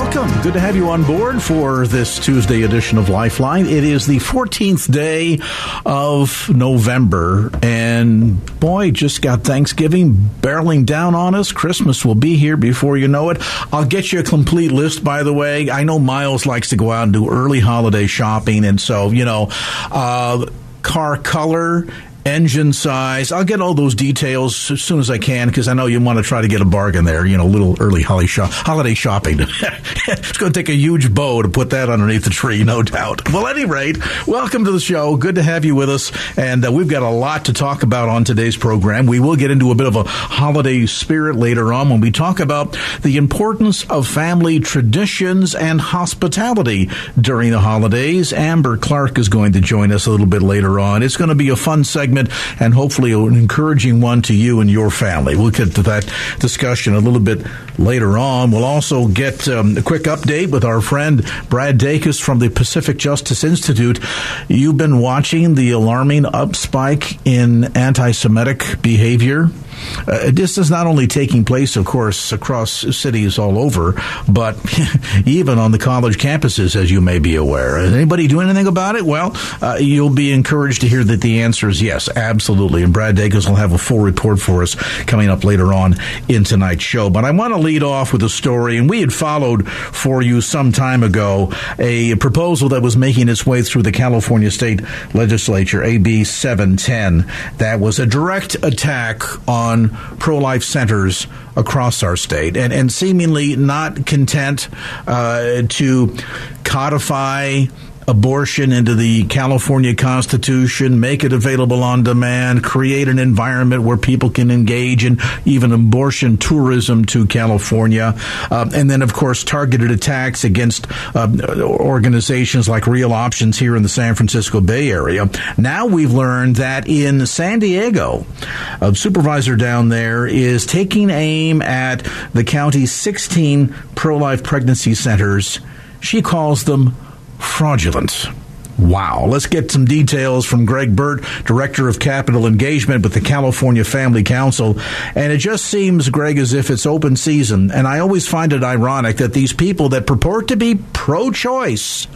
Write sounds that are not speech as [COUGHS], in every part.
Welcome. Good to have you on board for this Tuesday edition of Lifeline. It is the 14th day of November, and boy, just got Thanksgiving barreling down on us. Christmas will be here before you know it. I'll get you a complete list, by the way. I know Miles likes to go out and do early holiday shopping, and so, you know, uh, car color engine size. I'll get all those details as soon as I can because I know you want to try to get a bargain there. You know, a little early holiday shopping. it's going to take a huge bow to put that underneath the tree, no doubt. Well, at any rate, welcome to the show. Good to have you with us, and uh, we've got a lot to talk about on today's program. We will get into a bit of a holiday spirit later on when we talk about the importance of family traditions and hospitality during the holidays. Amber Clark is going to join us a little bit later on. It's going to be a fun segment and hopefully an encouraging one to you and your family. We'll get to that discussion a little bit later on. We'll also get um, a quick update with our friend Brad Dacus from the Pacific Justice Institute. You've been watching the alarming upspike in anti Semitic behavior uh, this is not only taking place, of course, across cities all over, but [LAUGHS] even on the college campuses, as you may be aware. Is anybody doing anything about it? Well, uh, you'll be encouraged to hear that the answer is yes, absolutely. And Brad Dacus will have a full report for us coming up later on in tonight's show. But I want to lead off with a story, and we had followed for you some time ago a proposal that was making its way through the California State Legislature, AB 710, that was a direct attack on on pro life centers across our state and, and seemingly not content uh, to codify abortion into the California Constitution, make it available on demand, create an environment where people can engage in even abortion tourism to California, uh, and then, of course, targeted attacks against uh, organizations like Real Options here in the San Francisco Bay Area. Now we've learned that in San Diego, a supervisor down there is taking aim at the county's 16 pro life pregnancy centers. She calls them fraudulent. Wow. Let's get some details from Greg Burt, Director of Capital Engagement with the California Family Council. And it just seems, Greg, as if it's open season. And I always find it ironic that these people that purport to be pro choice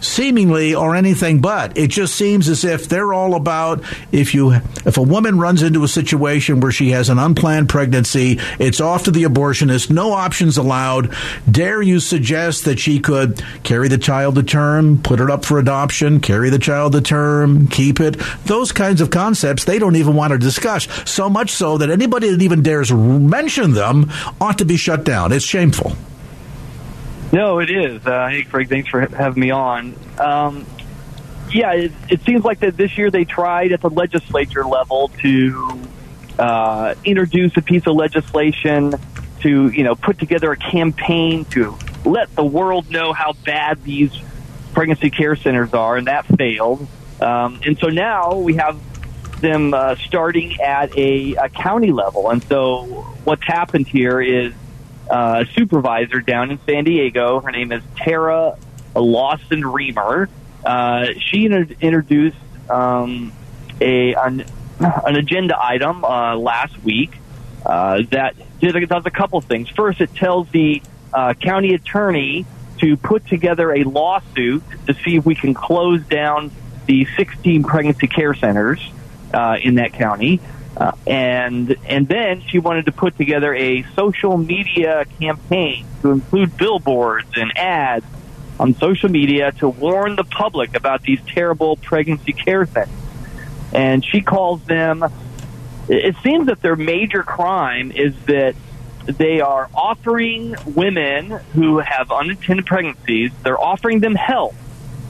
seemingly or anything but. It just seems as if they're all about if you if a woman runs into a situation where she has an unplanned pregnancy, it's off to the abortionist, no options allowed. Dare you suggest that she could carry the child to term, put it up for adoption, carry the child to term, keep it? Those kinds of concepts they don't even want to discuss. So much so that anybody that even dares mention them ought to be shut down. It's shameful. No, it is. Uh, hey, Craig, thanks for having me on. Um, yeah, it, it, seems like that this year they tried at the legislature level to uh, introduce a piece of legislation to, you know, put together a campaign to let the world know how bad these pregnancy care centers are, and that failed. Um, and so now we have them uh, starting at a, a county level. And so what's happened here is uh, supervisor down in San Diego. Her name is Tara Lawson Reamer. Uh, she introduced um, a an, an, agenda item uh, last week uh, that does a couple things. First, it tells the uh, county attorney to put together a lawsuit to see if we can close down the 16 pregnancy care centers uh, in that county. Uh, and and then she wanted to put together a social media campaign to include billboards and ads on social media to warn the public about these terrible pregnancy care things. And she calls them it seems that their major crime is that they are offering women who have unintended pregnancies, they're offering them help,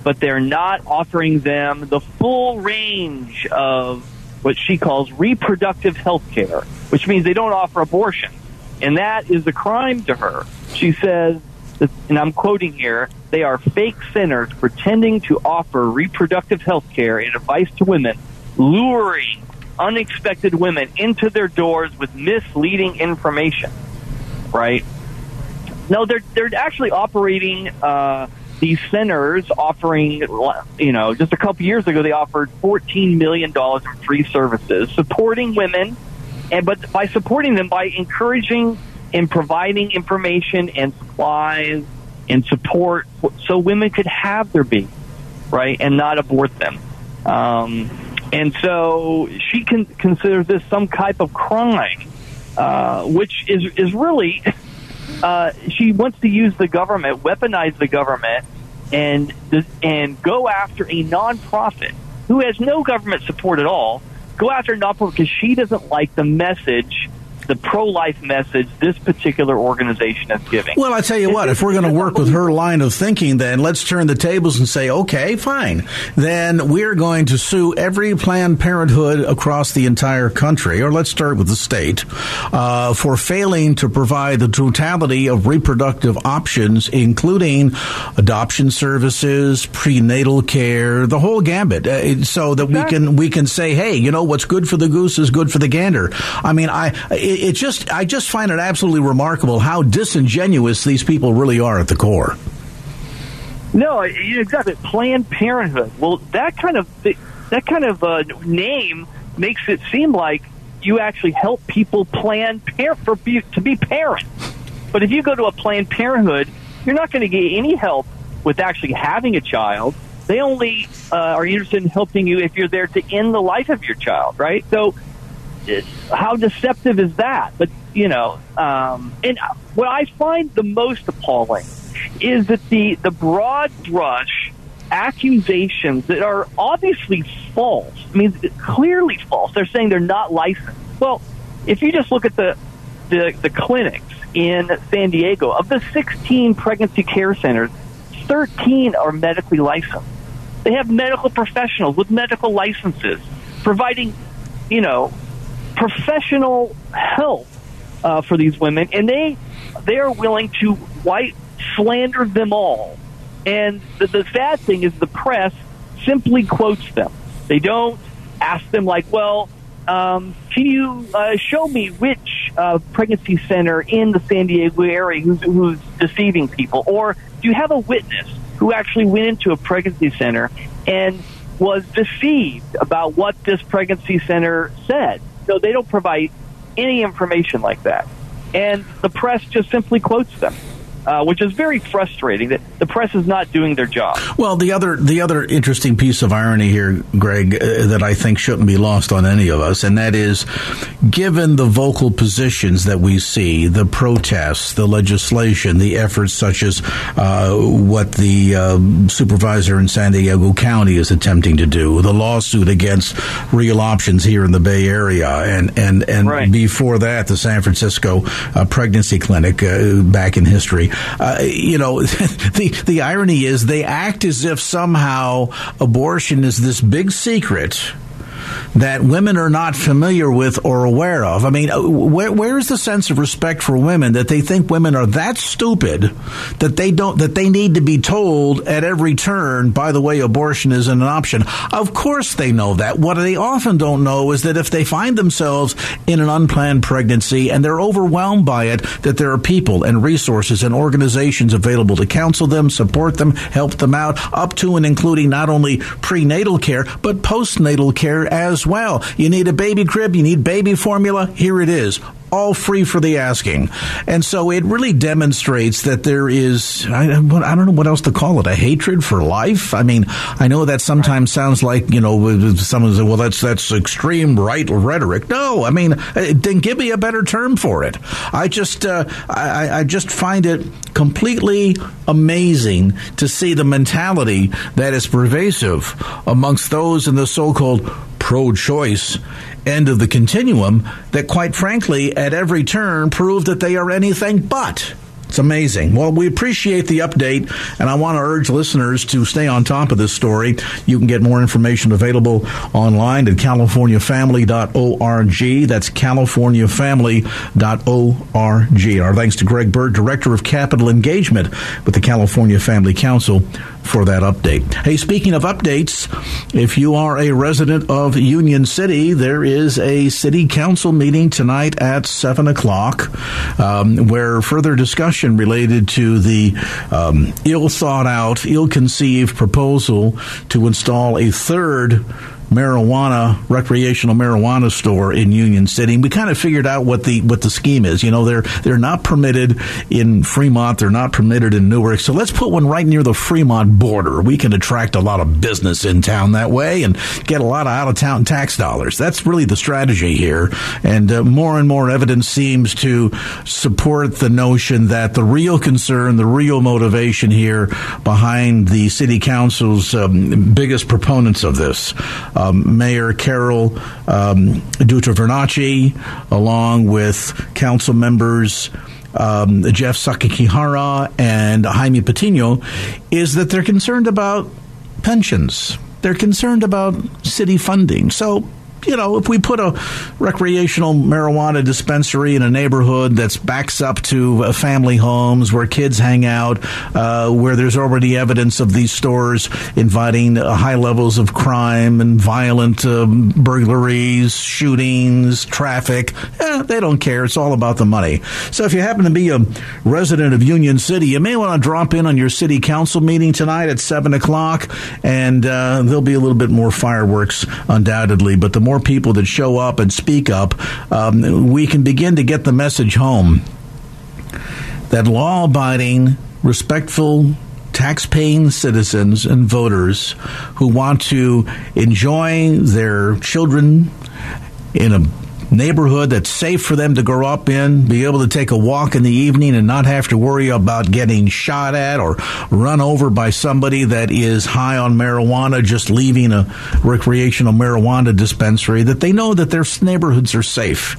but they're not offering them the full range of what she calls reproductive health care, which means they don't offer abortion. And that is a crime to her. She says, and I'm quoting here, they are fake centers pretending to offer reproductive health care and advice to women, luring unexpected women into their doors with misleading information. Right? No, they're they're actually operating uh, these centers, offering you know just a couple years ago they offered fourteen million dollars in free services, supporting women, and but by supporting them by encouraging and providing information and supplies and support so women could have their babies, right, and not abort them. Um, and so she can considers this some type of crime, uh, which is is really uh, she wants to use the government, weaponize the government, and and go after a nonprofit who has no government support at all. Go after a nonprofit because she doesn't like the message the pro-life message this particular organization is giving. Well, I tell you what, if we're going to work with her line of thinking, then let's turn the tables and say, okay, fine. Then we're going to sue every Planned Parenthood across the entire country, or let's start with the state, uh, for failing to provide the totality of reproductive options, including adoption services, prenatal care, the whole gambit, uh, so that exactly. we can we can say, hey, you know, what's good for the goose is good for the gander. I mean, I. It, it just I just find it absolutely remarkable how disingenuous these people really are at the core. No, exactly. Planned Parenthood. Well, that kind of that kind of uh, name makes it seem like you actually help people plan par- for be- to be parents. But if you go to a Planned Parenthood, you're not going to get any help with actually having a child. They only uh, are interested in helping you if you're there to end the life of your child, right? So how deceptive is that? But you know, um, and what I find the most appalling is that the the broad brush accusations that are obviously false. I mean, clearly false. They're saying they're not licensed. Well, if you just look at the the, the clinics in San Diego, of the 16 pregnancy care centers, 13 are medically licensed. They have medical professionals with medical licenses providing, you know, professional help uh, for these women, and they they are willing to white slander them all. And the, the sad thing is, the press simply quotes them. They don't ask them like, "Well, um, can you uh, show me which uh, pregnancy center in the San Diego area who's, who's deceiving people, or do you have a witness who actually went into a pregnancy center and was deceived about what this pregnancy center said?" No, they don't provide any information like that. And the press just simply quotes them uh, which is very frustrating that the press is not doing their job. Well, the other the other interesting piece of irony here, Greg, uh, that I think shouldn't be lost on any of us, and that is, given the vocal positions that we see, the protests, the legislation, the efforts such as uh, what the uh, supervisor in San Diego County is attempting to do, the lawsuit against real options here in the Bay Area, and and and right. before that, the San Francisco uh, pregnancy clinic uh, back in history. Uh, you know, [LAUGHS] the the irony is they act as if somehow abortion is this big secret that women are not familiar with or aware of. I mean, uh, where, where is the sense of respect for women that they think women are that stupid that they don't that they need to be told at every turn? By the way, abortion is an option. Of course, they know that. What they often don't know is that if they find themselves in an unplanned pregnancy and they're overwhelmed by it, that there are people and resources and organizations available to counsel them, support them, help them out, up to and including not only prenatal care but postnatal care as well. You need a baby crib, you need baby formula, here it is all free for the asking. And so it really demonstrates that there is, I, I, don't know what else to call it, a hatred for life. I mean, I know that sometimes sounds like, you know, someone says, well, that's, that's extreme right rhetoric. No, I mean, uh, then give me a better term for it. I just, uh, I, I just find it completely amazing to see the mentality that is pervasive amongst those in the so-called pro choice end of the continuum that, quite frankly, at every turn prove that they are anything but. It's amazing. Well, we appreciate the update, and I want to urge listeners to stay on top of this story. You can get more information available online at californiafamily.org. That's californiafamily.org. Our thanks to Greg Burt, Director of Capital Engagement with the California Family Council for that update. Hey, speaking of updates, if you are a resident of Union City, there is a city council meeting tonight at 7 o'clock um, where further discussion related to the um, ill thought out, ill conceived proposal to install a third marijuana recreational marijuana store in Union City. We kind of figured out what the what the scheme is. You know, they're they're not permitted in Fremont, they're not permitted in Newark. So let's put one right near the Fremont border. We can attract a lot of business in town that way and get a lot of out of town tax dollars. That's really the strategy here. And uh, more and more evidence seems to support the notion that the real concern, the real motivation here behind the city council's um, biggest proponents of this um, Mayor Carol um, Vernaci, along with council members. Um, Jeff Sakakihara and Jaime Patino, is that they're concerned about pensions. They're concerned about city funding. So you know, if we put a recreational marijuana dispensary in a neighborhood that's backs up to uh, family homes where kids hang out, uh, where there's already evidence of these stores inviting uh, high levels of crime and violent um, burglaries, shootings, traffic, eh, they don't care. It's all about the money. So if you happen to be a resident of Union City, you may want to drop in on your city council meeting tonight at 7 o'clock, and uh, there'll be a little bit more fireworks, undoubtedly. But the more more people that show up and speak up, um, we can begin to get the message home that law abiding, respectful, tax paying citizens and voters who want to enjoy their children in a neighborhood that's safe for them to grow up in, be able to take a walk in the evening and not have to worry about getting shot at or run over by somebody that is high on marijuana just leaving a recreational marijuana dispensary, that they know that their neighborhoods are safe.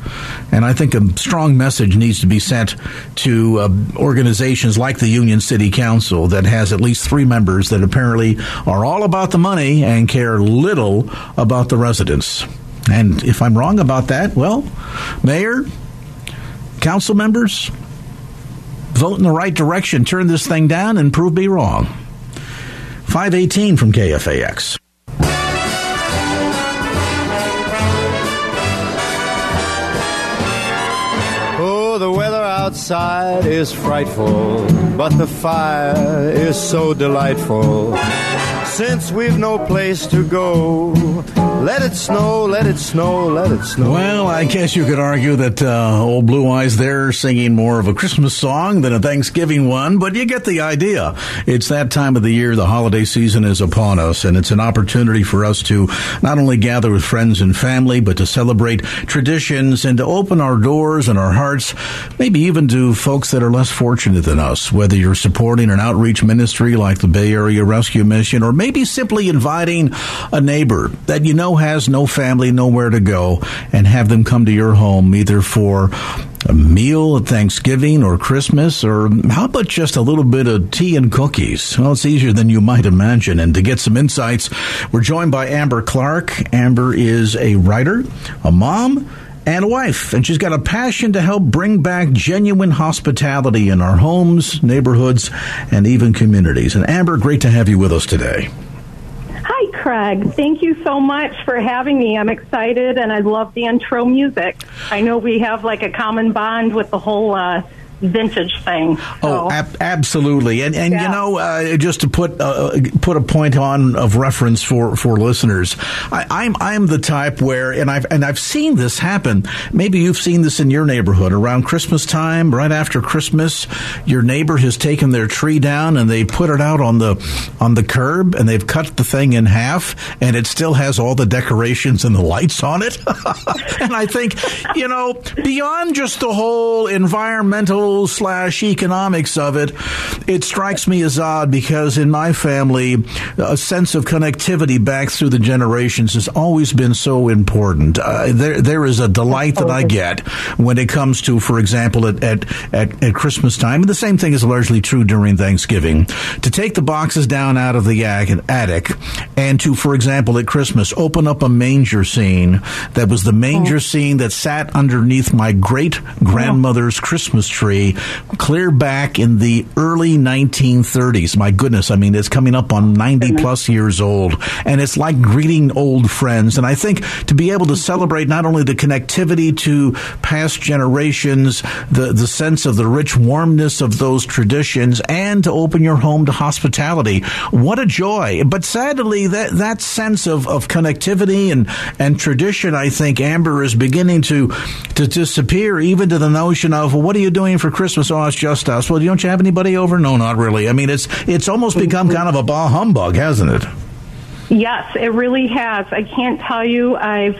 And I think a strong message needs to be sent to uh, organizations like the Union City Council that has at least three members that apparently are all about the money and care little about the residents. And if I'm wrong about that, well, Mayor, council members, vote in the right direction, turn this thing down, and prove me wrong. 518 from KFAX. Oh, the weather outside is frightful, but the fire is so delightful. Since we've no place to go, let it snow, let it snow, let it snow. Well, I guess you could argue that uh, old Blue Eyes there singing more of a Christmas song than a Thanksgiving one, but you get the idea. It's that time of the year, the holiday season is upon us, and it's an opportunity for us to not only gather with friends and family, but to celebrate traditions and to open our doors and our hearts, maybe even to folks that are less fortunate than us, whether you're supporting an outreach ministry like the Bay Area Rescue Mission, or maybe simply inviting a neighbor that you know know has no family, nowhere to go, and have them come to your home either for a meal at Thanksgiving or Christmas, or how about just a little bit of tea and cookies? Well, it's easier than you might imagine. And to get some insights, we're joined by Amber Clark. Amber is a writer, a mom, and a wife, and she's got a passion to help bring back genuine hospitality in our homes, neighborhoods, and even communities. And Amber, great to have you with us today. Hi, Craig. Thank you so much for having me. I'm excited and I love the intro music. I know we have like a common bond with the whole uh, vintage thing. So. Oh, ab- absolutely. And and yeah. you know, uh, just to put uh, put a point on of reference for, for listeners, I, I'm I'm the type where, and I've and I've seen this happen. Maybe you've seen this in your neighborhood around Christmas time, right after Christmas. Your neighbor has taken their tree down and they put it out on the on the curb, and they've cut the thing in half, and it still has all the decorations and the lights on it. [LAUGHS] and I think, you know, beyond just the whole environmental slash economics of it, it strikes me as odd because in my family, a sense of connectivity back through the generations has always been so important. Uh, there, there is a delight that I get when it comes to, for example, at, at, at, at Christmas time, and the same thing is largely true during Thanksgiving, to take the boxes down out of the attic and to, for example, at Christmas, open up a manger scene that was the manger oh. scene that sat underneath my great grandmother's Christmas tree clear back in the early 1930s. My goodness, I mean, it's coming up on 90 mm-hmm. plus years old, and it's like greeting old friends. And I think to be able to celebrate not only the connectivity to past generations, the, the sense of the rich warmness of those traditions, and to open your home to hospitality. What a joy. But sadly, that, that sense of, of connectivity and, and tradition, I think, Amber, is beginning to, to disappear, even to the notion of, well, what are you doing for Christmas? Oh, it's just us. Well, don't you have anybody over? No, not really. I mean, it's, it's almost become kind of a bah humbug, hasn't it? Yes, it really has. I can't tell you. I've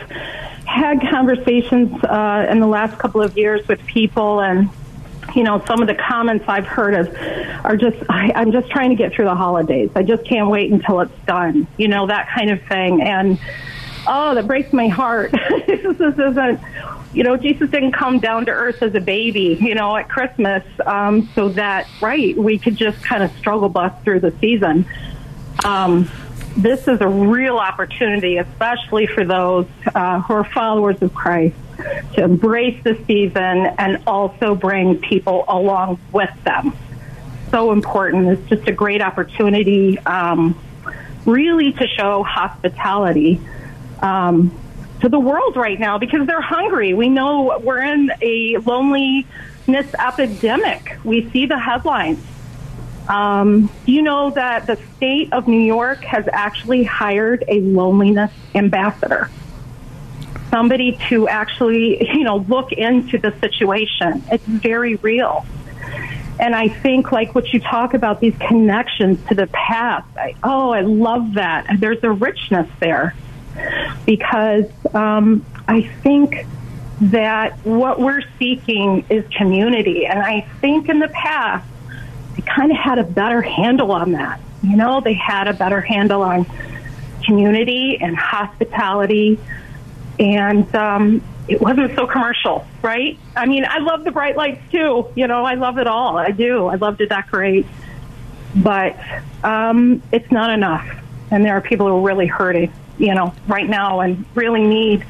had conversations uh, in the last couple of years with people, and you know, some of the comments I've heard of are just, I, I'm just trying to get through the holidays. I just can't wait until it's done. You know, that kind of thing. And oh, that breaks my heart. [LAUGHS] this isn't, you know, Jesus didn't come down to earth as a baby, you know, at Christmas, um, so that, right, we could just kind of struggle bus through the season. Um, this is a real opportunity, especially for those uh, who are followers of Christ, to embrace the season and also bring people along with them. So important. It's just a great opportunity, um, really, to show hospitality um, to the world right now because they're hungry. We know we're in a loneliness epidemic. We see the headlines. Um, you know that the state of New York has actually hired a loneliness ambassador? Somebody to actually, you know, look into the situation. It's very real. And I think, like what you talk about, these connections to the past. I, oh, I love that. There's a richness there because um, I think that what we're seeking is community. And I think in the past, they kind of had a better handle on that. You know, they had a better handle on community and hospitality. And um, it wasn't so commercial, right? I mean, I love the bright lights too. You know, I love it all. I do. I love to decorate. But um, it's not enough. And there are people who are really hurting you know, right now and really need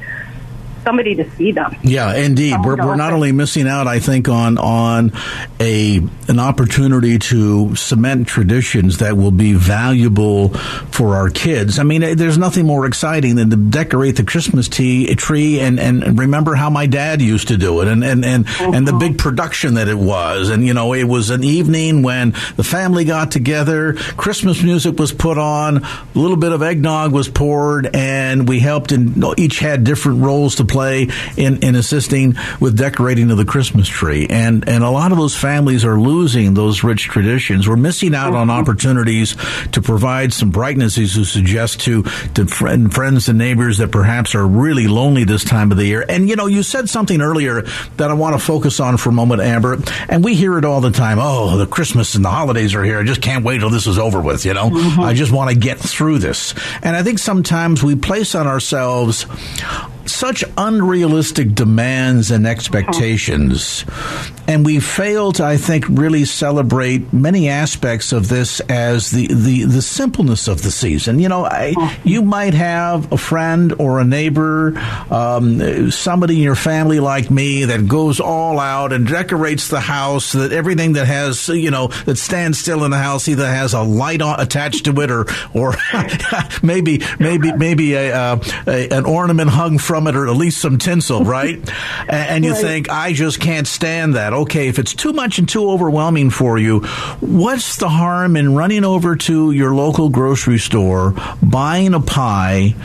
somebody to see them. Yeah, indeed. we're, we're not only missing out, I think, on on a an opportunity to cement traditions that will be valuable for our kids. I mean, there's nothing more exciting than to decorate the Christmas tea, tree and, and remember how my dad used to do it and, and, and, uh-huh. and the big production that it was. And, you know, it was an evening when the family got together, Christmas music was put on, a little bit of eggnog was poured, and we helped and each had different roles to play in, in assisting with decorating of the Christmas tree. And, and a lot of those families are losing those rich traditions. We're missing out on mm-hmm. opportunities to provide some brightness, as you suggest, to, to friend, friends and neighbors that perhaps are really lonely this time of the year. And, you know, you said something earlier that I want to focus on for a moment, Amber. And we hear it all the time. Oh, the Christmas and the holidays are here. I just can't wait till this is over with, you know? Mm-hmm. I just want to get through this. And I think sometimes we place on ourselves such unrealistic demands and expectations. And we fail to, I think, really celebrate many aspects of this as the, the, the simpleness of the season. You know, I, you might have a friend or a neighbor, um, somebody in your family like me that goes all out and decorates the house that everything that has, you know, that stands still in the house either has a light on, attached to it or, or [LAUGHS] maybe, maybe, maybe a, uh, a, an ornament hung from it or at least some tinsel, right? [LAUGHS] and you right. think, I just can't stand that. Okay, if it's too much and too overwhelming for you, what's the harm in running over to your local grocery store, buying a pie,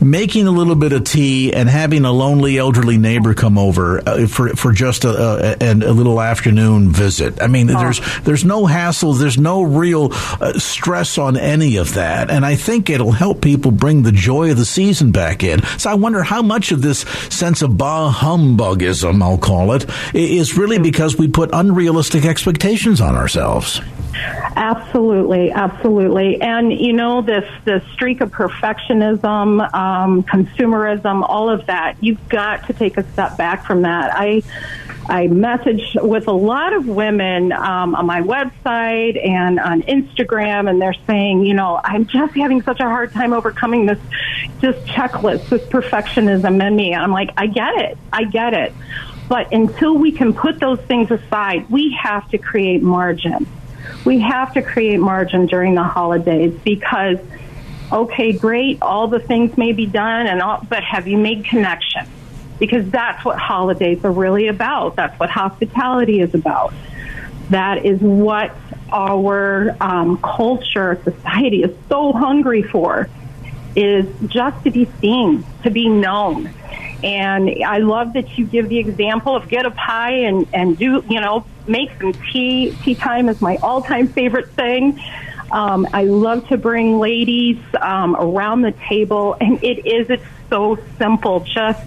making a little bit of tea and having a lonely elderly neighbor come over uh, for for just a, a, a, little afternoon visit. I mean, oh. there's there's no hassle, there's no real uh, stress on any of that, and I think it'll help people bring the joy of the season back in. So I wonder how much of this sense of bah humbugism, I'll call it, is really because we put unrealistic expectations on ourselves. Absolutely, absolutely. And you know, this this streak of perfectionism, um, consumerism, all of that. You've got to take a step back from that. I I message with a lot of women um, on my website and on Instagram, and they're saying, you know, I'm just having such a hard time overcoming this this checklist, this perfectionism in me. And I'm like, I get it, I get it. But until we can put those things aside, we have to create margin we have to create margin during the holidays because, okay, great, all the things may be done, and all, but have you made connection? Because that's what holidays are really about. That's what hospitality is about. That is what our um, culture, society is so hungry for, is just to be seen, to be known. And I love that you give the example of get a pie and, and do, you know, make some tea. Tea time is my all time favorite thing. Um, I love to bring ladies um, around the table, and it is, it's so simple. Just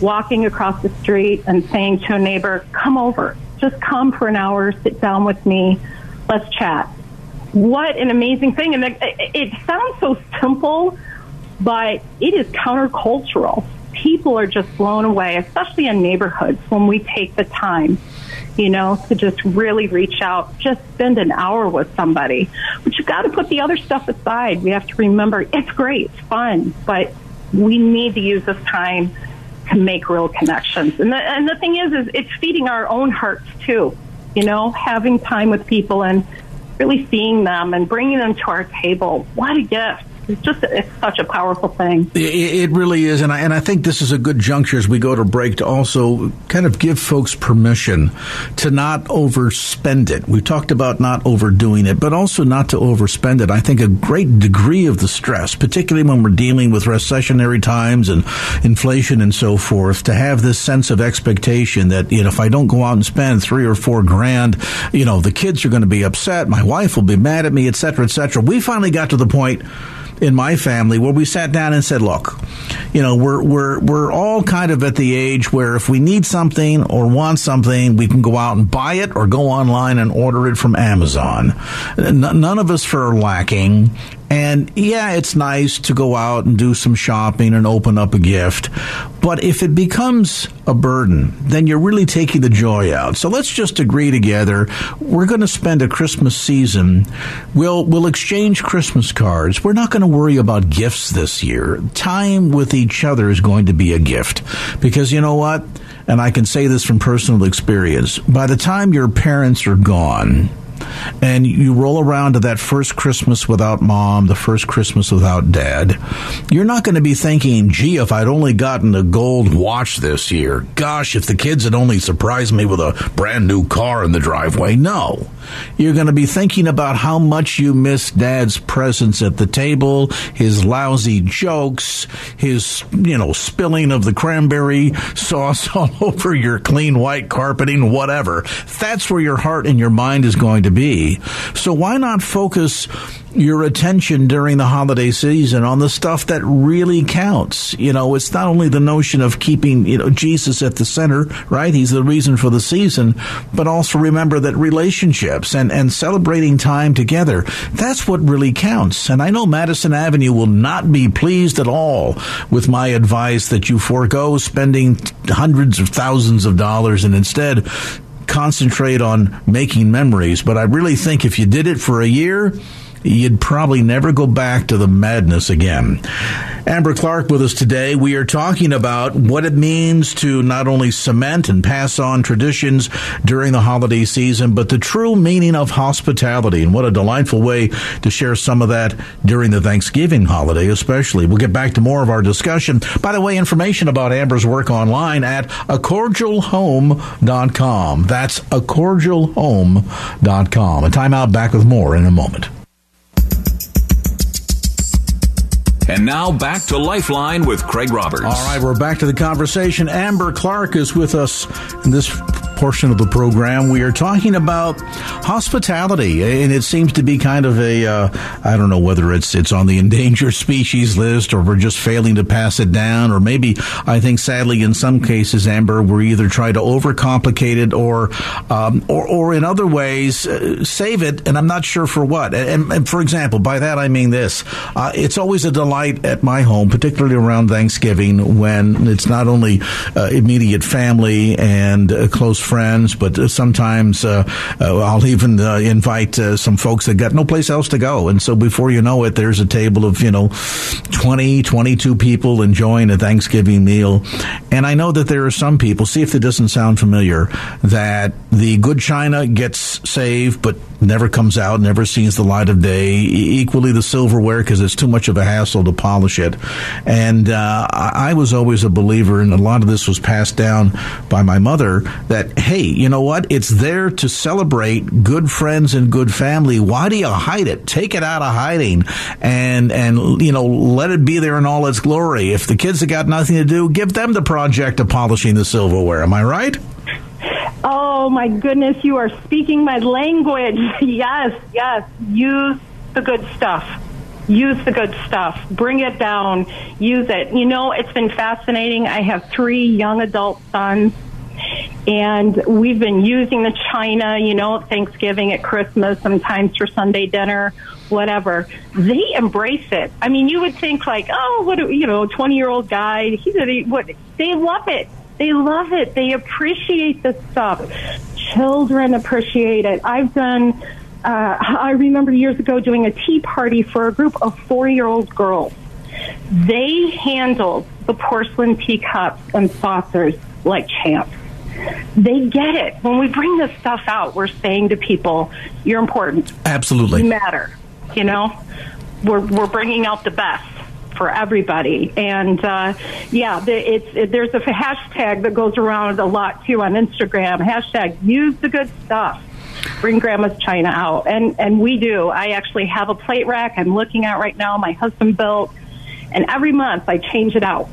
walking across the street and saying to a neighbor, come over, just come for an hour, sit down with me, let's chat. What an amazing thing. And it, sounds so simple, but it is countercultural people are just blown away, especially in neighborhoods when we take the time, you know, to just really reach out, just spend an hour with somebody. But you've got to put the other stuff aside. We have to remember it's great, it's fun, but we need to use this time to make real connections. And the, and the thing is, is it's feeding our own hearts too. You know, having time with people and really seeing them and bringing them to our table. What a gift it's just it's such a powerful thing. It, really is, and I and I think this is a good juncture as we go to break to also kind of give folks permission to not overspend it. We talked about not overdoing it, but also not to overspend it. I think a great degree of the stress, particularly when we're dealing with recessionary times and inflation and so forth, to have this sense of expectation that you know if I don't go out and spend three or four grand, you know the kids are going to be upset, my wife will be mad at me, et cetera, et cetera. We finally got to the point in my family where we sat down and said, "Look, you know, we're we're we're all kind of at the age where if we need something or want something, we can go out and buy it or go online and order it from Amazon. none of us are lacking, and yeah, it's nice to go out and do some shopping and open up a gift. But if it becomes a burden, then you're really taking the joy out. So let's just agree together. We're going to spend a Christmas season. We'll, we'll exchange Christmas cards. We're not going to worry about gifts this year. Time with each other is going to be a gift. Because you know what? And I can say this from personal experience. By the time your parents are gone, and you roll around to that first Christmas without mom, the first Christmas without dad, you're not going to be thinking, gee, if I'd only gotten a gold watch this year, gosh, if the kids had only surprised me with a brand new car in the driveway. No. You're going to be thinking about how much you miss dad's presence at the table, his lousy jokes, his, you know, spilling of the cranberry sauce [LAUGHS] all over your clean white carpeting, whatever. That's where your heart and your mind is going to be. So why not focus your attention during the holiday season on the stuff that really counts. You know, it's not only the notion of keeping, you know, Jesus at the center, right? He's the reason for the season, but also remember that relationships and, and celebrating time together, that's what really counts. And I know Madison Avenue will not be pleased at all with my advice that you forego spending hundreds of thousands of dollars and instead concentrate on making memories. But I really think if you did it for a year, you'd probably never go back to the madness again. Amber Clark with us today. We are talking about what it means to not only cement and pass on traditions during the holiday season, but the true meaning of hospitality. And what a delightful way to share some of that during the Thanksgiving holiday, especially. We'll get back to more of our discussion. By the way, information about Amber's work online at acordialhome.com. That's acordialhome.com. A timeout back with more in a moment. And now back to Lifeline with Craig Roberts. All right, we're back to the conversation. Amber Clark is with us in this portion of the program. We are talking about hospitality, and it seems to be kind of a uh, I don't know whether it's it's on the endangered species list or we're just failing to pass it down, or maybe I think sadly in some cases, Amber, we're either trying to overcomplicate it or um, or, or in other ways uh, save it, and I'm not sure for what. And, and, for example, by that I mean this: uh, it's always a delight at my home, particularly around Thanksgiving, when it's not only uh, immediate family and uh, close friends, but uh, sometimes uh, uh, I'll even uh, invite some folks that got no place else to go. And so before you know it, there's a table of, you know, 20, 22 people enjoying a Thanksgiving meal. And I know that there are some people, see if it doesn't sound familiar, that the good china gets saved, but never comes out, never sees the light of day. Equally, the silverware because it's too much of a hassle to polish it. And uh, I was always a believer, and a lot of this was passed down by my mother. That hey, you know what? It's there to celebrate good friends and good family. Why do you hide it? Take it out of hiding, and and you know let it be there in all its glory. If the kids have got nothing to do, give them the project of polishing the silverware. Am I right? Oh my goodness, you are speaking my language. [LAUGHS] yes, yes. Use the good stuff. Use the good stuff. Bring it down. Use it. You know, it's been fascinating. I have three young adult sons and we've been using the china, you know, at Thanksgiving, at Christmas, sometimes for Sunday dinner, whatever. They embrace it. I mean, you would think like, oh, what, a, you know, 20 year old guy, he's a, what, they love it. They love it. They appreciate the stuff. Children appreciate it. I've done, uh, I remember years ago doing a tea party for a group of four year old girls. They handled the porcelain teacups and saucers like champs. They get it. When we bring this stuff out, we're saying to people, you're important. Absolutely. You matter. You know, we're, we're bringing out the best for everybody. And uh, yeah, the, it's it, there's a hashtag that goes around a lot too on Instagram. Hashtag use the good stuff. Bring grandma's china out, and and we do. I actually have a plate rack I'm looking at right now. My husband built, and every month I change it out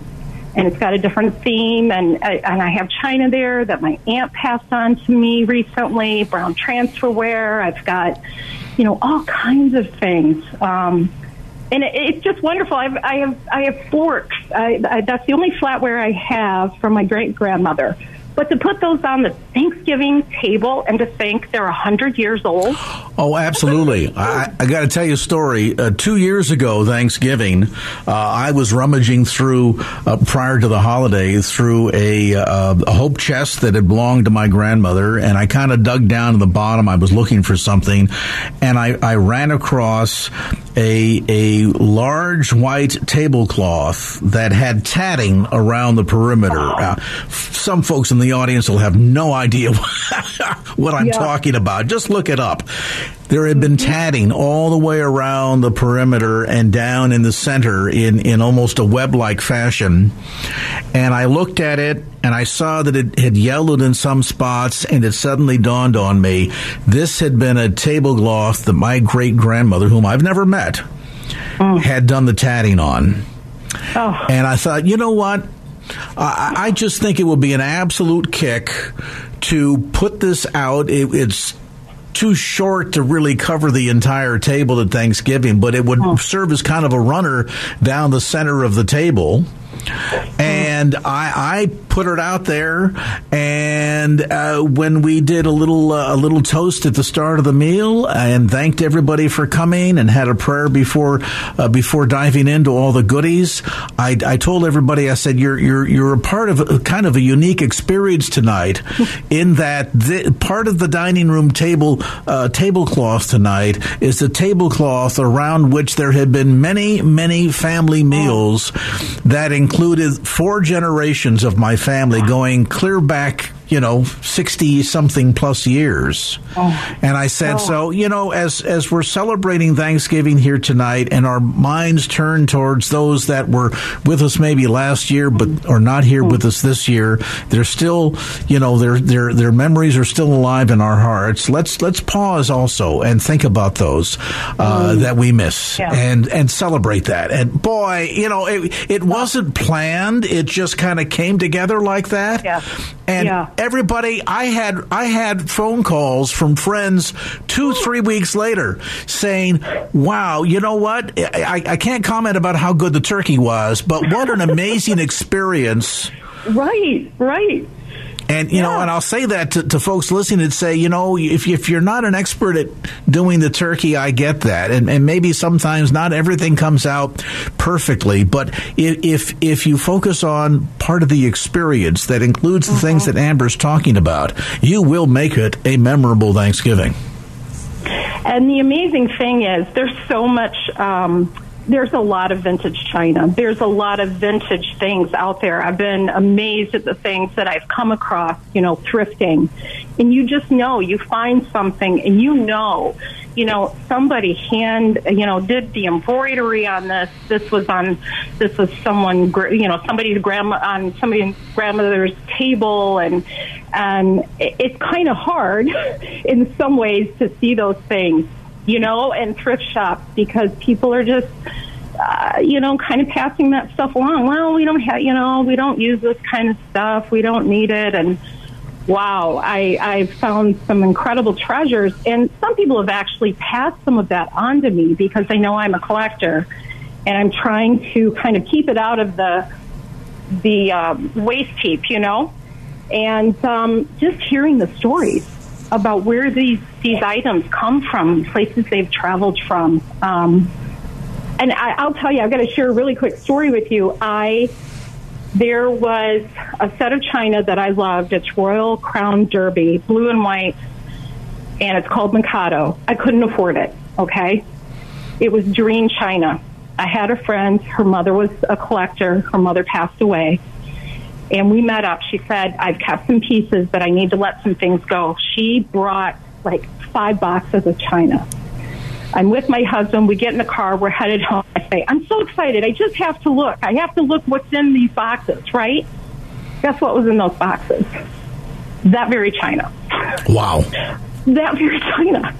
and it's got a different theme and and I have china there that my aunt passed on to me recently brown transferware I've got you know all kinds of things um and it, it's just wonderful. I've, I have I have forks. I, I, that's the only flatware I have from my great grandmother. But to put those on the Thanksgiving table and to think they're 100 years old. Oh, absolutely. [LAUGHS] I, I got to tell you a story. Uh, two years ago, Thanksgiving, uh, I was rummaging through, uh, prior to the holiday, through a, uh, a, hope chest that had belonged to my grandmother, and I kind of dug down to the bottom. I was looking for something, and I, I ran across a, a large white tablecloth that had tatting around the perimeter. Uh, some folks in the audience will have no idea [LAUGHS] what I'm yeah. talking about. Just look it up. There had been tatting all the way around the perimeter and down in the center in, in almost a web like fashion. And I looked at it and I saw that it had yellowed in some spots and it suddenly dawned on me this had been a tablecloth that my great grandmother, whom I've never met, oh. had done the tatting on. Oh. And I thought, you know what? I, I just think it would be an absolute kick to put this out. It, it's too short to really cover the entire table at Thanksgiving, but it would oh. serve as kind of a runner down the center of the table and I, I put it out there. And uh, when we did a little uh, a little toast at the start of the meal and thanked everybody for coming and had a prayer before uh, before diving into all the goodies, I, I told everybody I said you're you're you're a part of a, kind of a unique experience tonight, [LAUGHS] in that the, part of the dining room table uh, tablecloth tonight is the tablecloth around which there had been many many family meals that included four generations of my family going clear back you know, 60 something plus years. Oh. And I said, oh. so, you know, as, as we're celebrating Thanksgiving here tonight and our minds turn towards those that were with us maybe last year, but are not here with us this year, they're still, you know, their, their, their memories are still alive in our hearts. Let's, let's pause also and think about those, uh, mm. that we miss yeah. and, and celebrate that. And boy, you know, it, it wasn't planned. It just kind of came together like that. Yeah. And yeah. Everybody, I had I had phone calls from friends two three weeks later saying, "Wow, you know what? I, I can't comment about how good the turkey was, but what an amazing experience." Right, right. And you yeah. know, and I'll say that to, to, folks listening and say, you know, if if you're not an expert at doing the turkey, I get that, and, and maybe sometimes not everything comes out perfectly, but if if you focus on part of the experience that includes the mm-hmm. things that Amber's talking about, you will make it a memorable Thanksgiving. And the amazing thing is, there's so much. Um, there's a lot of vintage china. There's a lot of vintage things out there. I've been amazed at the things that I've come across, you know, thrifting. And you just know, you find something and you know, you know, somebody hand, you know, did the embroidery on this. This was on, this was someone, you know, somebody's grandma, on somebody's grandmother's table. And, and it's kind of hard [LAUGHS] in some ways to see those things you know, and thrift shops because people are just, uh, you know, kind of passing that stuff along. Well, we don't have, you know, we don't use this kind of stuff. We don't need it. And wow, I, I've found some incredible treasures. And some people have actually passed some of that on to me because they know I'm a collector. And I'm trying to kind of keep it out of the, the uh, waste heap, you know? And um, just hearing the stories about where these these items come from, places they've traveled from. Um, and I, will tell you, I've got to share a really quick story with you. I there was a set of china that I loved. It's Royal Crown Derby, blue and white, and it's called Mikado. I couldn't afford it. Okay, it was Dream China. I had a friend. Her mother was a collector. Her mother passed away and we met up. She said, I've kept some pieces, but I need to let some things go. She brought like five boxes of china. I'm with my husband. We get in the car. We're headed home. I say, I'm so excited. I just have to look. I have to look what's in these boxes, right? Guess what was in those boxes? That very china. Wow. That very china.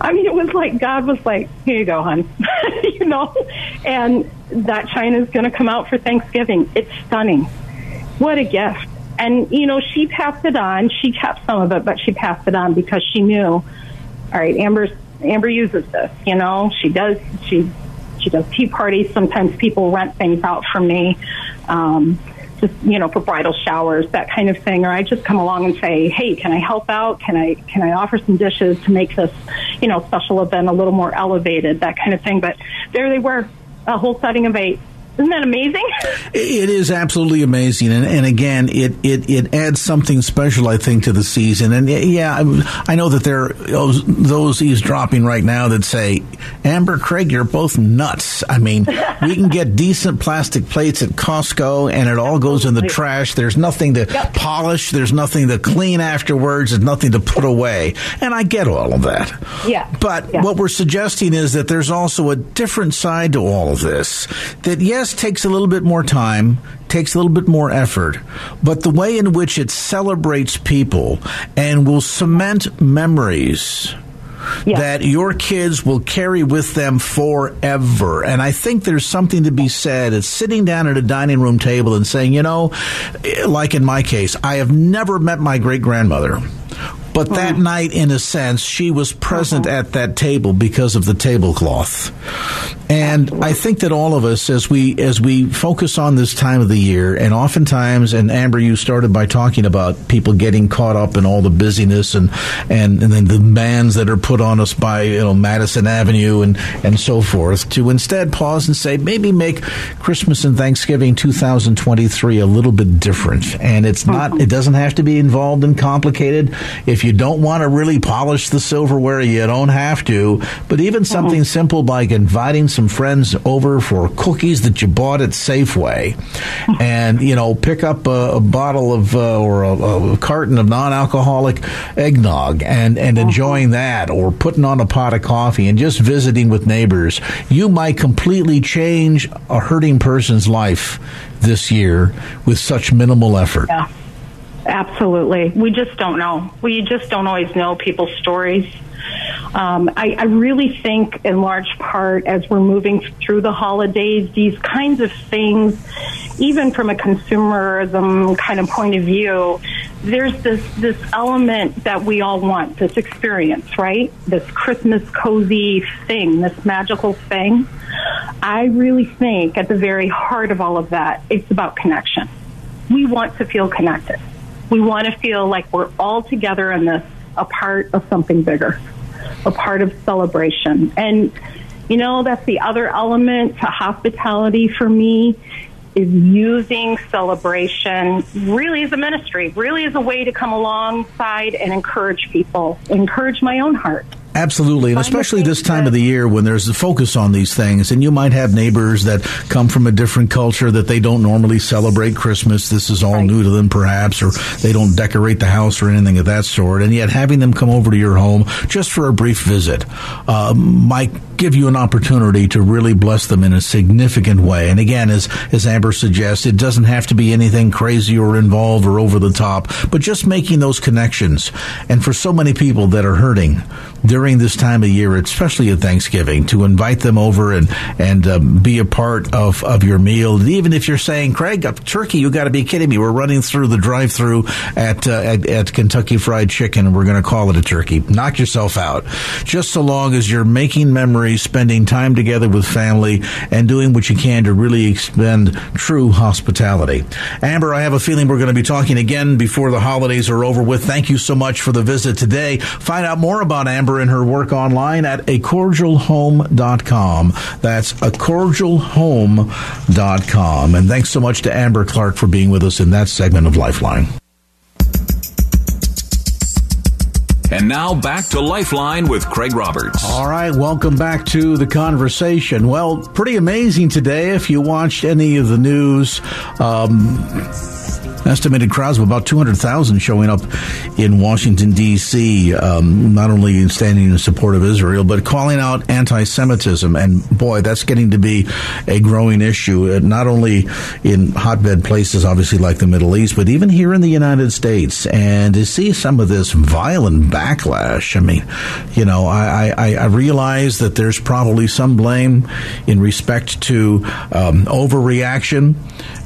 I mean, it was like God was like, "Here you go, hon," [LAUGHS] you know. And that china is going to come out for Thanksgiving. It's stunning. What a gift. And, you know, she passed it on. She kept some of it, but she passed it on because she knew, all right, Amber's, Amber uses this, you know, she does, she, she does tea parties. Sometimes people rent things out from me. Um, just you know for bridal showers that kind of thing or i just come along and say hey can i help out can i can i offer some dishes to make this you know special event a little more elevated that kind of thing but there they were a whole setting of eight isn't that amazing? [LAUGHS] It is absolutely amazing, and, and again, it, it, it adds something special, I think, to the season. And yeah, I know that there are those eavesdropping right now that say, "Amber, Craig, you're both nuts." I mean, [LAUGHS] we can get decent plastic plates at Costco, and it all goes in the trash. There's nothing to yep. polish. There's nothing to clean afterwards. There's nothing to put away, and I get all of that. Yeah. But yeah. what we're suggesting is that there's also a different side to all of this. That yes yes, takes a little bit more time, takes a little bit more effort, but the way in which it celebrates people and will cement memories that your kids will carry with them forever. And I think there's something to be said It's sitting down at a dining room table and saying, you know, like in my case, I have never met my great grandmother. But that mm. night, in a sense, she was present uh-huh. at that table because of the tablecloth. And I think that all of us, as we as we focus on this time of the year, and oftentimes, and Amber, you started by talking about people getting caught up in all the busyness and and and then the demands that are put on us by you know Madison Avenue and and so forth. To instead pause and say, maybe make Christmas and Thanksgiving 2023 a little bit different. And it's not. Mm-hmm. It doesn't have to be involved and complicated. If you don't want to really polish the silverware, you don't have to. But even something mm-hmm. simple like inviting some some friends over for cookies that you bought at Safeway, [LAUGHS] and you know, pick up a, a bottle of uh, or a, a, carton of non-alcoholic eggnog and and enjoying that, or putting on a pot of coffee and just visiting with neighbors, you might completely change a hurting person's life this year with such minimal effort. Yeah. Absolutely. We just don't know. We just don't always know people's stories. Um, I, I really think, in large part, as we're moving through the holidays, these kinds of things, even from a consumerism kind of point of view, there's this this element that we all want, this experience, right? This Christmas cozy thing, this magical thing. I really think, at the very heart of all of that, it's about connection. We want to feel connected. We want to feel like we're all together in this, a part of something bigger, a part of celebration. And, you know, that's the other element to hospitality for me is using celebration really as a ministry, really as a way to come alongside and encourage people, encourage my own heart. Absolutely, and especially this time of the year when there's a focus on these things, and you might have neighbors that come from a different culture that they don't normally celebrate Christmas. This is all right. new to them, perhaps, or they don't decorate the house or anything of that sort. And yet, having them come over to your home just for a brief visit uh, might give you an opportunity to really bless them in a significant way. And again, as as Amber suggests, it doesn't have to be anything crazy or involved or over the top, but just making those connections. And for so many people that are hurting, during this time of year, especially at Thanksgiving, to invite them over and and um, be a part of, of your meal. And even if you're saying, Craig, a turkey, you got to be kidding me. We're running through the drive-through at, uh, at, at Kentucky Fried Chicken, and we're going to call it a turkey. Knock yourself out. Just so long as you're making memories, spending time together with family, and doing what you can to really expend true hospitality. Amber, I have a feeling we're going to be talking again before the holidays are over with. Thank you so much for the visit today. Find out more about Amber and her work online at acordialhome.com. That's acordialhome.com. And thanks so much to Amber Clark for being with us in that segment of Lifeline. And now back to Lifeline with Craig Roberts. All right, welcome back to the conversation. Well, pretty amazing today if you watched any of the news. Um, Estimated crowds of about 200,000 showing up in Washington, D.C., um, not only standing in support of Israel, but calling out anti Semitism. And boy, that's getting to be a growing issue, uh, not only in hotbed places, obviously, like the Middle East, but even here in the United States. And to see some of this violent backlash, I mean, you know, I, I, I realize that there's probably some blame in respect to um, overreaction.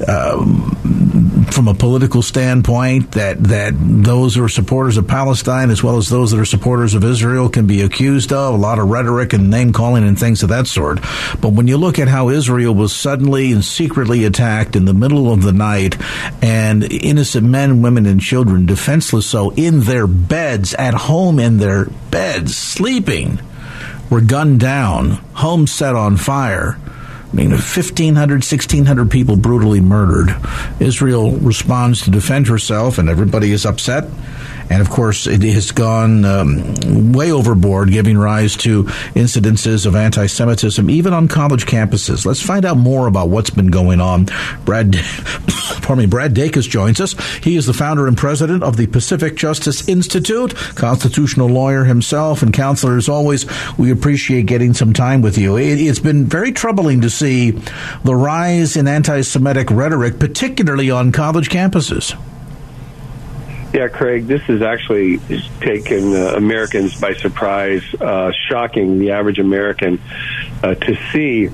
Um, from a political standpoint that that those who are supporters of Palestine as well as those that are supporters of Israel can be accused of a lot of rhetoric and name calling and things of that sort. But when you look at how Israel was suddenly and secretly attacked in the middle of the night and innocent men, women, and children defenseless so in their beds at home in their beds sleeping were gunned down, homes set on fire I mean, 1,500, 1,600 people brutally murdered. Israel responds to defend herself, and everybody is upset. And of course, it has gone um, way overboard, giving rise to incidences of anti Semitism, even on college campuses. Let's find out more about what's been going on. Brad, [COUGHS] pardon me, Brad Dacus joins us. He is the founder and president of the Pacific Justice Institute, constitutional lawyer himself, and counselor as always. We appreciate getting some time with you. It, it's been very troubling to see the rise in anti Semitic rhetoric, particularly on college campuses. Yeah, Craig, this has actually taken uh, Americans by surprise, uh, shocking the average American uh, to see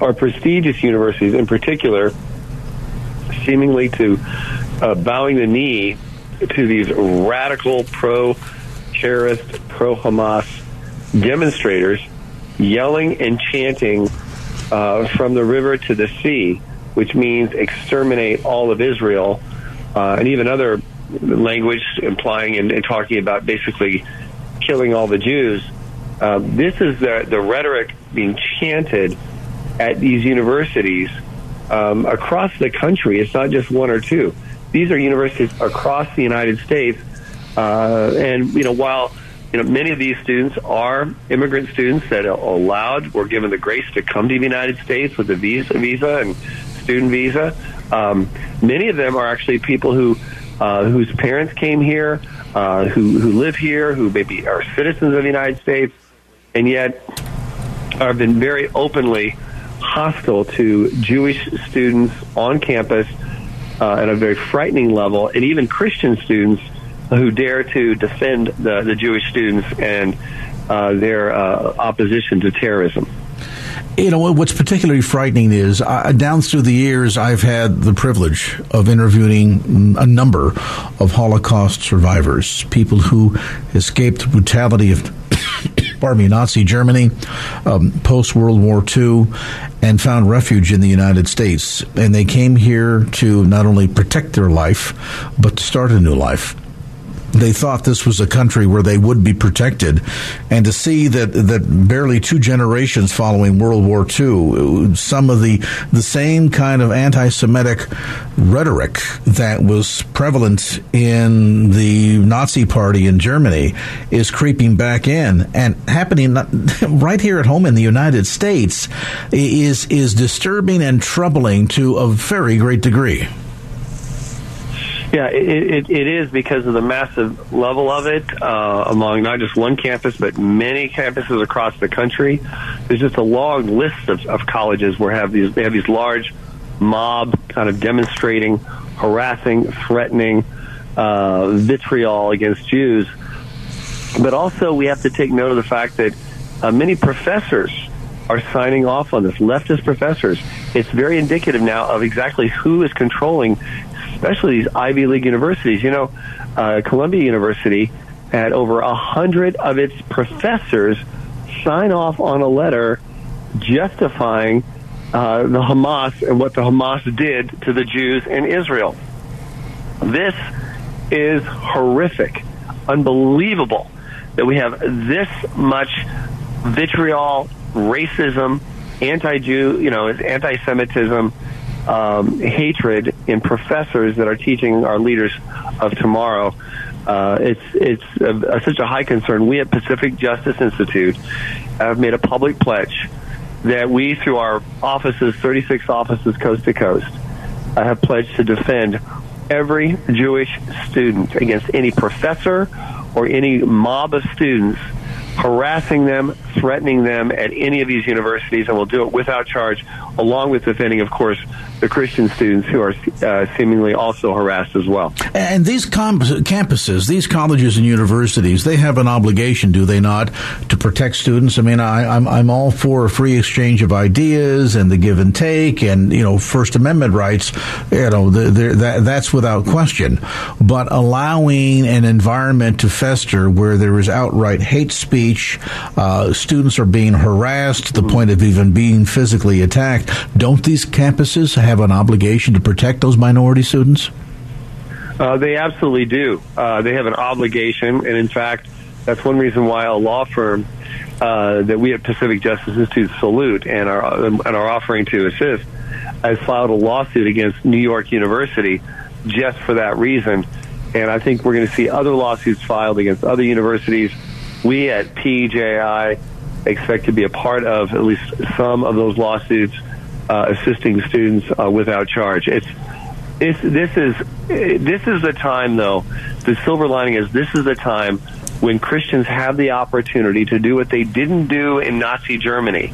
our prestigious universities, in particular, seemingly to uh, bowing the knee to these radical pro terrorist, pro Hamas demonstrators yelling and chanting uh, from the river to the sea, which means exterminate all of Israel. Uh, and even other language implying and, and talking about basically killing all the Jews. Uh, this is the, the rhetoric being chanted at these universities um, across the country. It's not just one or two. These are universities across the United States. Uh, and, you know, while you know, many of these students are immigrant students that are allowed, were given the grace to come to the United States with a visa, visa and student visa. Um, many of them are actually people who uh, whose parents came here, uh, who who live here, who maybe are citizens of the United States, and yet have been very openly hostile to Jewish students on campus uh, at a very frightening level, and even Christian students who dare to defend the, the Jewish students and uh, their uh, opposition to terrorism. You know, what's particularly frightening is uh, down through the years, I've had the privilege of interviewing a number of Holocaust survivors, people who escaped the brutality of [COUGHS] pardon me, Nazi Germany, um, post World War II, and found refuge in the United States. And they came here to not only protect their life, but to start a new life they thought this was a country where they would be protected, and to see that that barely two generations following World War II, some of the the same kind of anti-Semitic rhetoric that was prevalent in the Nazi Party in Germany is creeping back in and happening [LAUGHS] right here at home in the United States is is disturbing and troubling to a very great degree. Yeah, it, it, it is because of the massive level of it uh, among not just one campus, but many campuses across the country. There's just a long list of, of colleges where have these they have these large mob kind of demonstrating, harassing, threatening, uh, vitriol against Jews. But also, we have to take note of the fact that uh, many professors are signing off on this. Leftist professors. It's very indicative now of exactly who is controlling especially these Ivy League universities. You know, uh, Columbia University had over a hundred of its professors sign off on a letter justifying uh, the Hamas and what the Hamas did to the Jews in Israel. This is horrific, unbelievable that we have this much vitriol, racism, anti-Jew, you know, anti-Semitism, um, hatred in professors that are teaching our leaders of tomorrow. Uh, it's it's a, a, such a high concern. We at Pacific Justice Institute have made a public pledge that we, through our offices, 36 offices coast to coast, uh, have pledged to defend every Jewish student against any professor or any mob of students harassing them, threatening them at any of these universities, and we'll do it without charge, along with defending, of course, the Christian students who are uh, seemingly also harassed as well. And these com- campuses, these colleges and universities, they have an obligation, do they not, to protect students? I mean, I, am I'm, I'm all for a free exchange of ideas and the give and take, and you know, First Amendment rights. You know, the, the, that, that's without question. But allowing an environment to fester where there is outright hate speech, uh, students are being harassed to the point of even being physically attacked. Don't these campuses have have an obligation to protect those minority students? Uh, they absolutely do. Uh, they have an obligation, and in fact, that's one reason why a law firm uh, that we at Pacific Justice Institute salute and are and are offering to assist has filed a lawsuit against New York University just for that reason. And I think we're going to see other lawsuits filed against other universities. We at PJI expect to be a part of at least some of those lawsuits uh, assisting students uh, without charge. It's, it's this is this is the time though. The silver lining is this is the time when Christians have the opportunity to do what they didn't do in Nazi Germany.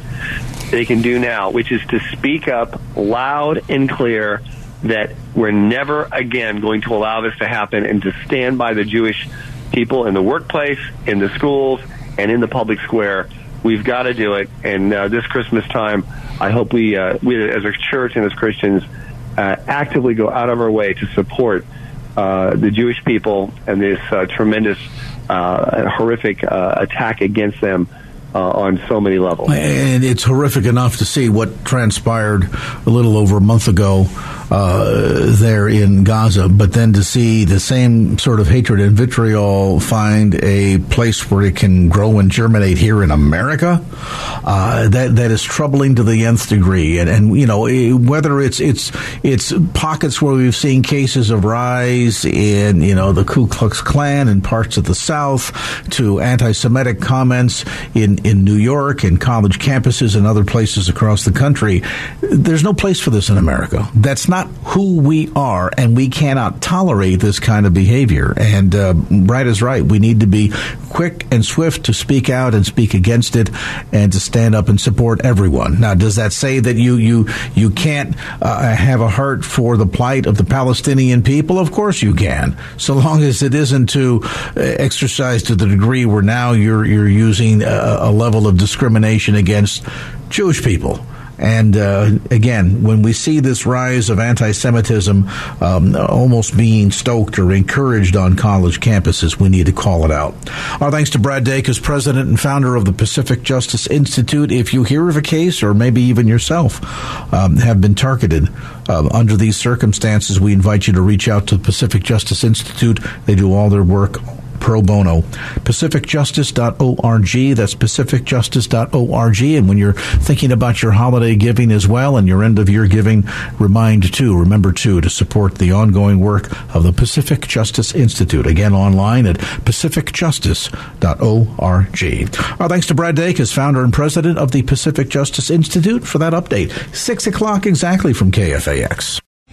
They can do now, which is to speak up loud and clear that we're never again going to allow this to happen and to stand by the Jewish people in the workplace, in the schools, and in the public square. We've got to do it. And uh, this Christmas time, I hope we, uh, we as a church and as Christians, uh, actively go out of our way to support uh, the Jewish people and this uh, tremendous, uh, horrific attack against them. Uh, on so many levels. And it's horrific enough to see what transpired a little over a month ago uh, there in Gaza, but then to see the same sort of hatred and vitriol find a place where it can grow and germinate here in America, uh, that that is troubling to the nth degree. And, and you know eh, whether it's it's it's pockets where we've seen cases of rise in you know the Ku Klux Klan in parts of the South, to anti-Semitic comments in in New York and college campuses and other places across the country. There's no place for this in America. That's not who we are, and we cannot tolerate this kind of behavior. And uh, is right. We need to be quick and swift to speak out and speak against it, and to stand up and support everyone. Now, does that say that you you you can't uh, have a heart for the plight of the Palestinian people? Of course you can, so long as it isn't to uh, exercise to the degree where now you're you're using a, a level of discrimination against Jewish people. And uh, again, when we see this rise of anti Semitism um, almost being stoked or encouraged on college campuses, we need to call it out. Our thanks to Brad Dacus, president and founder of the Pacific Justice Institute. If you hear of a case, or maybe even yourself, um, have been targeted uh, under these circumstances, we invite you to reach out to the Pacific Justice Institute. They do all their work pro bono. PacificJustice.org. That's PacificJustice.org. And when you're thinking about your holiday giving as well and your end of year giving, remind too, remember too, to support the ongoing work of the Pacific Justice Institute. Again, online at PacificJustice.org. Our thanks to Brad Dacus, founder and president of the Pacific Justice Institute, for that update. Six o'clock exactly from KFAX.